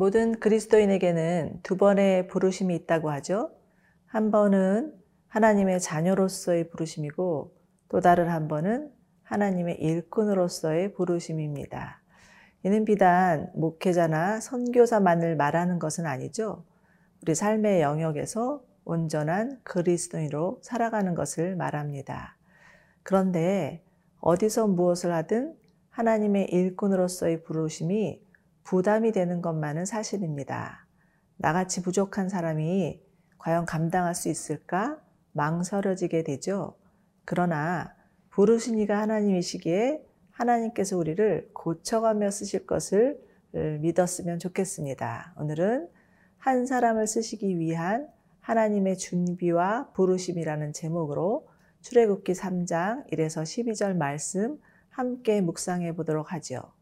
모든 그리스도인에게는 두 번의 부르심이 있다고 하죠. 한 번은 하나님의 자녀로서의 부르심이고 또 다른 한 번은 하나님의 일꾼으로서의 부르심입니다. 이는 비단 목회자나 선교사만을 말하는 것은 아니죠. 우리 삶의 영역에서 온전한 그리스도인으로 살아가는 것을 말합니다. 그런데 어디서 무엇을 하든 하나님의 일꾼으로서의 부르심이 부담이 되는 것만은 사실입니다. 나같이 부족한 사람이 과연 감당할 수 있을까 망설여지게 되죠. 그러나 부르신 이가 하나님이시기에 하나님께서 우리를 고쳐가며 쓰실 것을 믿었으면 좋겠습니다. 오늘은 한 사람을 쓰시기 위한 하나님의 준비와 부르심이라는 제목으로 출애굽기 3장 1에서 12절 말씀 함께 묵상해 보도록 하죠.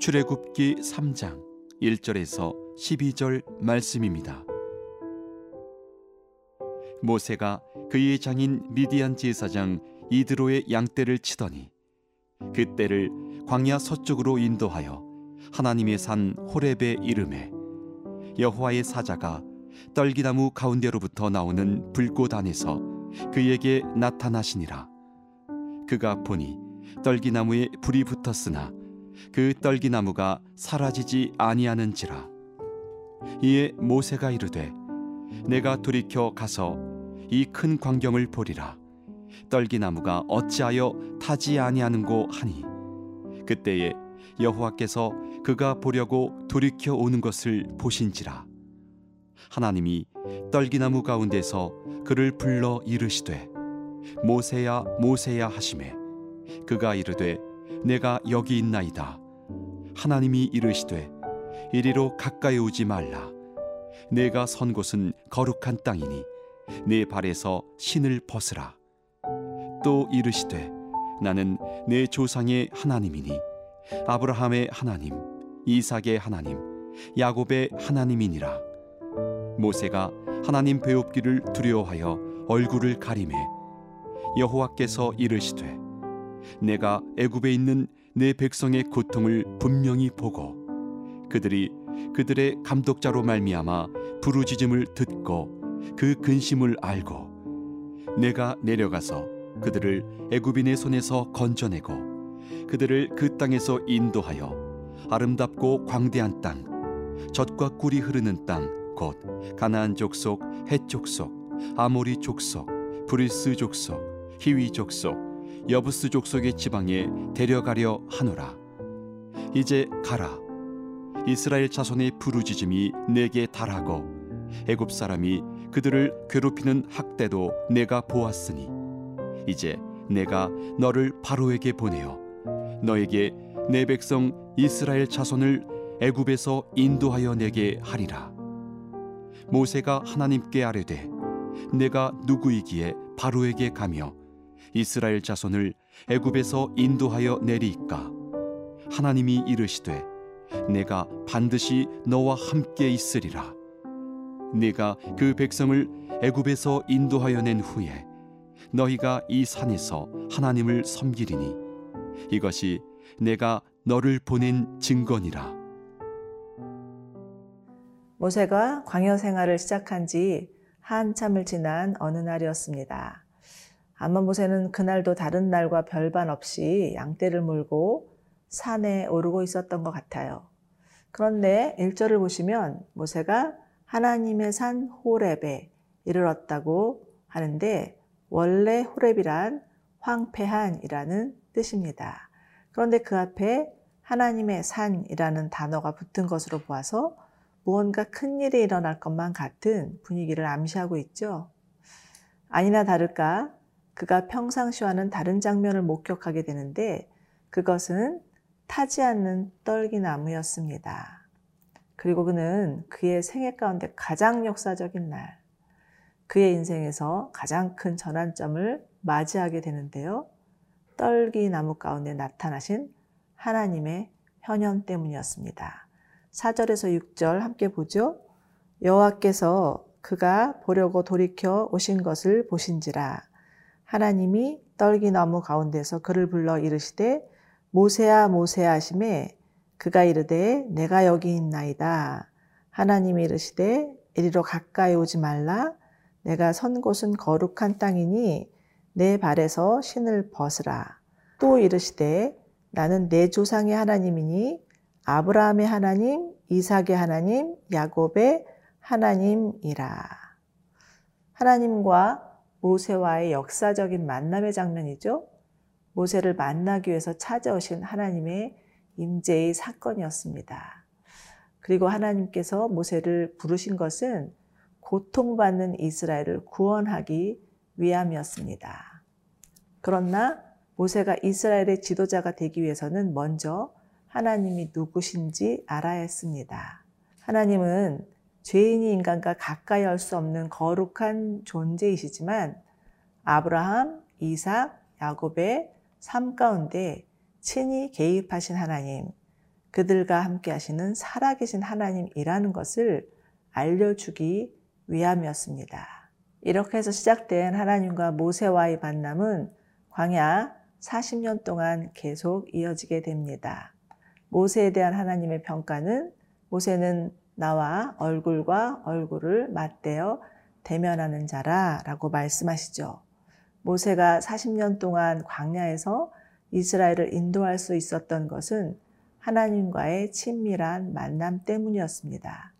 출애굽기 3장 1절에서 12절 말씀입니다. 모세가 그의 장인 미디안 제사장 이드로의 양떼를 치더니 그 떼를 광야 서쪽으로 인도하여 하나님의 산 호렙에 이름에 여호와의 사자가 떨기나무 가운데로부터 나오는 불꽃 안에서 그에게 나타나시니라 그가 보니 떨기나무에 불이 붙었으나 그 떨기나무가 사라지지 아니하는지라. 이에 모세가 이르되 내가 돌이켜 가서 이 큰 광경을 보리라. 떨기나무가 어찌하여 타지 아니하는고 하니. 그때에 여호와께서 그가 보려고 돌이켜 오는 것을 보신지라. 하나님이 떨기나무 가운데서 그를 불러 이르시되 모세야 모세야 하심에 그가 이르되 내가 여기 있나이다. 하나님이 이르시되 이리로 가까이 오지 말라. 내가 선 곳은 거룩한 땅이니 내 발에서 신을 벗으라. 또 이르시되 나는 내 조상의 하나님이니 아브라함의 하나님 이삭의 하나님 야곱의 하나님이니라. 모세가 하나님 배웁기를 두려워하여 얼굴을 가리매 여호와께서 이르시되 내가 애굽에 있는 내 백성의 고통을 분명히 보고 그들이 그들의 감독자로 말미암아 부르짖음을 듣고 그 근심을 알고 내가 내려가서 그들을 애굽인의 손에서 건져내고 그들을 그 땅에서 인도하여 아름답고 광대한 땅 젖과 꿀이 흐르는 땅 곧 가나안 족속 헷 족속 아모리 족속 브리스 족속 히위 족속 여부스 족속의 지방에 데려가려 하노라. 이제 가라. 이스라엘 자손의 부르짖음이 내게 달하고 애굽 사람이 그들을 괴롭히는 학대도 내가 보았으니 이제 내가 너를 바로에게 보내어 너에게 내 백성 이스라엘 자손을 애굽에서 인도하여 내게 하리라. 모세가 하나님께 아뢰되 내가 누구이기에 바로에게 가며 이스라엘 자손을 애굽에서 인도하여 내리이까? 하나님이 이르시되 내가 반드시 너와 함께 있으리라. 네가 그 백성을 애굽에서 인도하여 낸 후에 너희가 이 산에서 하나님을 섬기리니 이것이 내가 너를 보낸 증거니라. 모세가 광야 생활을 시작한 지 한참을 지난 어느 날이었습니다. 모세는 그날도 다른 날과 별반 없이 양떼를 몰고 산에 오르고 있었던 것 같아요. 그런데 1절을 보시면 모세가 하나님의 산 호렙에 이르렀다고 하는데 원래 호렙이란 황폐한이라는 뜻입니다. 그런데 그 앞에 하나님의 산이라는 단어가 붙은 것으로 보아서 무언가 큰 일이 일어날 것만 같은 분위기를 암시하고 있죠. 아니나 다를까 그가 평상시와는 다른 장면을 목격하게 되는데 그것은 타지 않는 떨기나무였습니다. 그리고 그는 그의 생애 가운데 가장 역사적인 날, 그의 인생에서 가장 큰 전환점을 맞이하게 되는데요. 떨기나무 가운데 나타나신 하나님의 현현 때문이었습니다. 4절에서 6절 함께 보죠. 여호와께서 그가 보려고 돌이켜 오신 것을 보신지라 하나님이 떨기 나무 가운데서 그를 불러 이르시되 모세야 모세야 하심에 그가 이르되 내가 여기 있나이다. 하나님이 이르시되 이리로 가까이 오지 말라. 내가 선 곳은 거룩한 땅이니 내 발에서 신을 벗으라. 또 이르시되 나는 내 조상의 하나님이니 아브라함의 하나님, 이삭의 하나님, 야곱의 하나님이라. 하나님과 모세와의 역사적인 만남의 장면이죠. 모세를 만나기 위해서 찾아오신 하나님의 임재의 사건이었습니다. 그리고 하나님께서 모세를 부르신 것은 고통받는 이스라엘을 구원하기 위함이었습니다. 그러나 모세가 이스라엘의 지도자가 되기 위해서는 먼저 하나님이 누구신지 알아야 했습니다. 하나님은 죄인이 인간과 가까이 할 수 없는 거룩한 존재이시지만 아브라함, 이삭, 야곱의 삶 가운데 친히 개입하신 하나님, 그들과 함께 하시는 살아계신 하나님이라는 것을 알려주기 위함이었습니다. 이렇게 해서 시작된 하나님과 모세와의 만남은 광야 40년 동안 계속 이어지게 됩니다. 모세에 대한 하나님의 평가는 모세는 나와 얼굴과 얼굴을 맞대어 대면하는 자라 라고 말씀하시죠. 모세가 40년 동안 광야에서 이스라엘을 인도할 수 있었던 것은 하나님과의 친밀한 만남 때문이었습니다.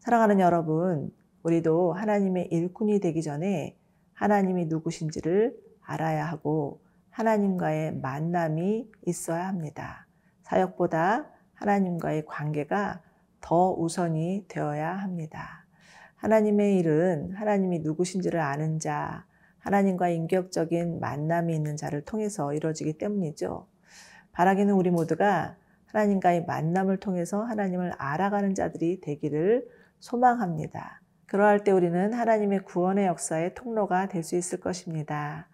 사랑하는 여러분, 우리도 하나님의 일꾼이 되기 전에 하나님이 누구신지를 알아야 하고 하나님과의 만남이 있어야 합니다. 사역보다 하나님과의 관계가 더 우선이 되어야 합니다. 하나님의 일은 하나님이 누구신지를 아는 자, 하나님과 인격적인 만남이 있는 자를 통해서 이루어지기 때문이죠. 바라기는 우리 모두가 하나님과의 만남을 통해서 하나님을 알아가는 자들이 되기를 소망합니다. 그러할 때 우리는 하나님의 구원의 역사의 통로가 될 수 있을 것입니다.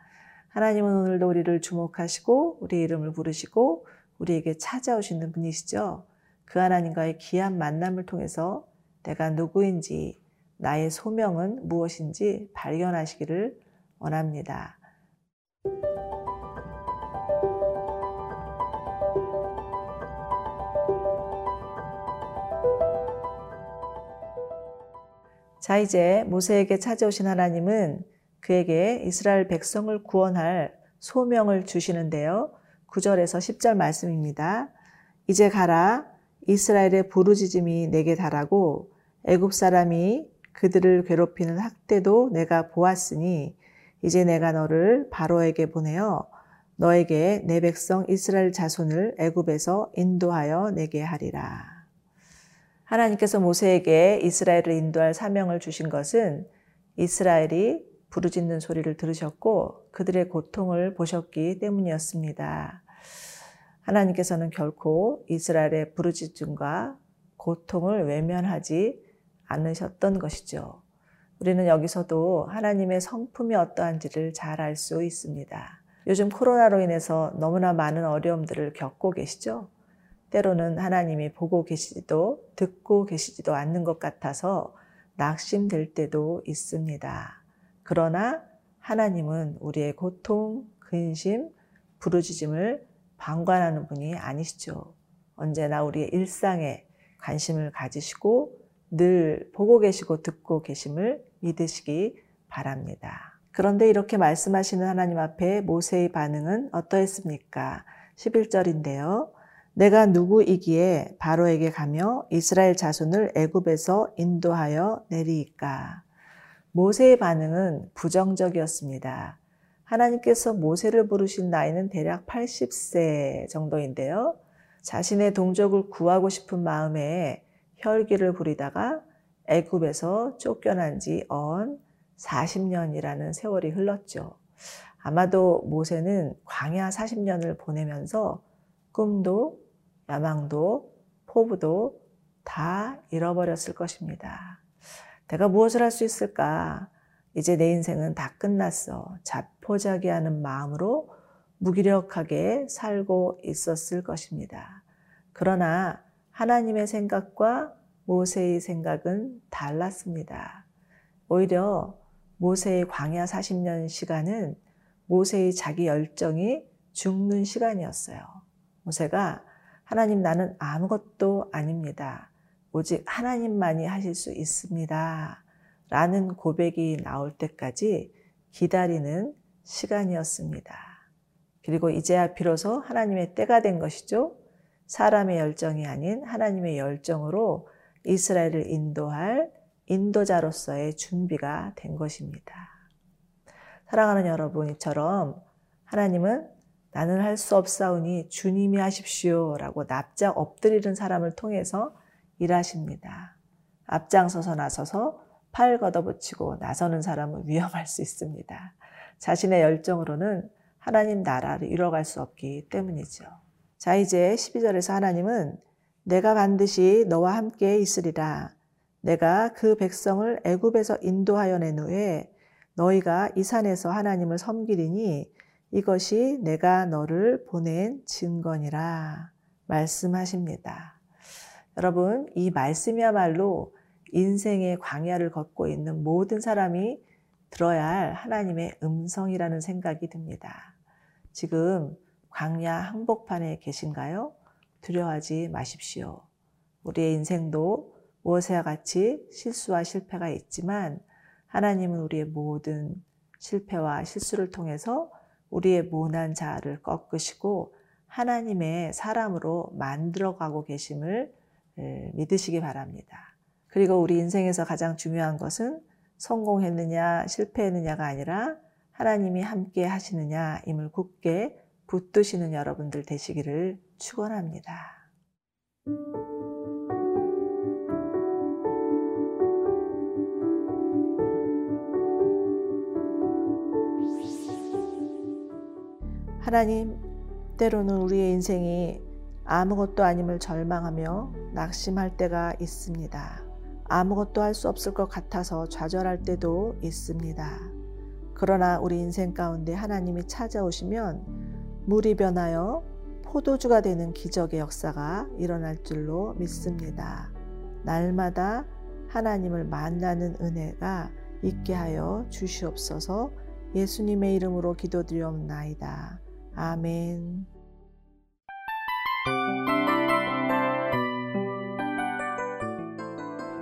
하나님은 오늘도 우리를 주목하시고 우리 이름을 부르시고 우리에게 찾아오시는 분이시죠. 그 하나님과의 귀한 만남을 통해서 내가 누구인지 나의 소명은 무엇인지 발견하시기를 원합니다. 자, 이제 모세에게 찾아오신 하나님은 그에게 이스라엘 백성을 구원할 소명을 주시는데요. 9절에서 10절 말씀입니다. 이제 가라. 이스라엘의 부르짖음이 내게 달하고 애굽 사람이 그들을 괴롭히는 학대도 내가 보았으니 이제 내가 너를 바로에게 보내어 너에게 내 백성 이스라엘 자손을 애굽에서 인도하여 내게 하리라. 하나님께서 모세에게 이스라엘을 인도할 사명을 주신 것은 이스라엘이 부르짖는 소리를 들으셨고 그들의 고통을 보셨기 때문이었습니다. 하나님께서는 결코 이스라엘의 부르짖음과 고통을 외면하지 않으셨던 것이죠. 우리는 여기서도 하나님의 성품이 어떠한지를 잘 알 수 있습니다. 요즘 코로나로 인해서 너무나 많은 어려움들을 겪고 계시죠? 때로는 하나님이 보고 계시지도 듣고 계시지도 않는 것 같아서 낙심될 때도 있습니다. 그러나 하나님은 우리의 고통, 근심, 부르짖음을 방관하는 분이 아니시죠. 언제나 우리의 일상에 관심을 가지시고 늘 보고 계시고 듣고 계심을 믿으시기 바랍니다. 그런데 이렇게 말씀하시는 하나님 앞에 모세의 반응은 어떠했습니까? 11절인데요. 내가 누구이기에 바로에게 가며 이스라엘 자손을 애굽에서 인도하여 내리이까. 모세의 반응은 부정적이었습니다. 하나님께서 모세를 부르신 나이는 대략 80세 정도인데요. 자신의 동족을 구하고 싶은 마음에 혈기를 부리다가 애굽에서 쫓겨난 지 언 40년이라는 세월이 흘렀죠. 아마도 모세는 광야 40년을 보내면서 꿈도 야망도 포부도 다 잃어버렸을 것입니다. 내가 무엇을 할 수 있을까? 이제 내 인생은 다 끝났어. 자포자기하는 마음으로 무기력하게 살고 있었을 것입니다. 그러나 하나님의 생각과 모세의 생각은 달랐습니다. 오히려 모세의 광야 40년 시간은 모세의 자기 열정이 죽는 시간이었어요. 모세가 하나님 나는 아무것도 아닙니다. 오직 하나님만이 하실 수 있습니다. 라는 고백이 나올 때까지 기다리는 시간이었습니다. 그리고 이제야 비로소 하나님의 때가 된 것이죠. 사람의 열정이 아닌 하나님의 열정으로 이스라엘을 인도할 인도자로서의 준비가 된 것입니다. 사랑하는 여러분, 이처럼 하나님은 나는 할 수 없사오니 주님이 하십시오 라고 납작 엎드리는 사람을 통해서 일하십니다. 앞장서서 나서서 팔 걷어붙이고 나서는 사람은 위험할 수 있습니다. 자신의 열정으로는 하나님 나라를 이뤄갈 수 없기 때문이죠. 자, 이제 12절에서 하나님은 내가 반드시 너와 함께 있으리라. 내가 그 백성을 애굽에서 인도하여 낸 후에 너희가 이 산에서 하나님을 섬기리니 이것이 내가 너를 보낸 증거니라 말씀하십니다. 여러분, 이 말씀이야말로 인생의 광야를 걷고 있는 모든 사람이 들어야 할 하나님의 음성이라는 생각이 듭니다. 지금 광야 항복판에 계신가요? 두려워하지 마십시오. 우리의 인생도 무엇에와 같이 실수와 실패가 있지만 하나님은 우리의 모든 실패와 실수를 통해서 우리의 모난 자아를 꺾으시고 하나님의 사람으로 만들어가고 계심을 믿으시기 바랍니다. 그리고 우리 인생에서 가장 중요한 것은 성공했느냐 실패했느냐가 아니라 하나님이 함께 하시느냐 임을 굳게 붙드시는 여러분들 되시기를 축원합니다. 하나님, 때로는 우리의 인생이 아무것도 아님을 절망하며 낙심할 때가 있습니다. 아무것도 할 수 없을 것 같아서 좌절할 때도 있습니다. 그러나 우리 인생 가운데 하나님이 찾아오시면 물이 변하여 포도주가 되는 기적의 역사가 일어날 줄로 믿습니다. 날마다 하나님을 만나는 은혜가 있게 하여 주시옵소서 예수님의 이름으로 기도드리옵나이다. 아멘.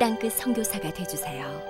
땅끝 선교사가 되주세요.